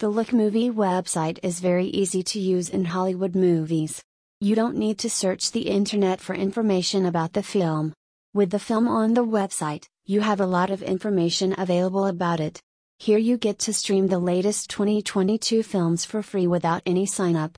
The LookMovie website is very easy to use in Hollywood movies. You don't need to search the internet for information about the film. With the film on the website, you have a lot of information available about it. Here you get to stream the latest 2022 films for free without any sign up.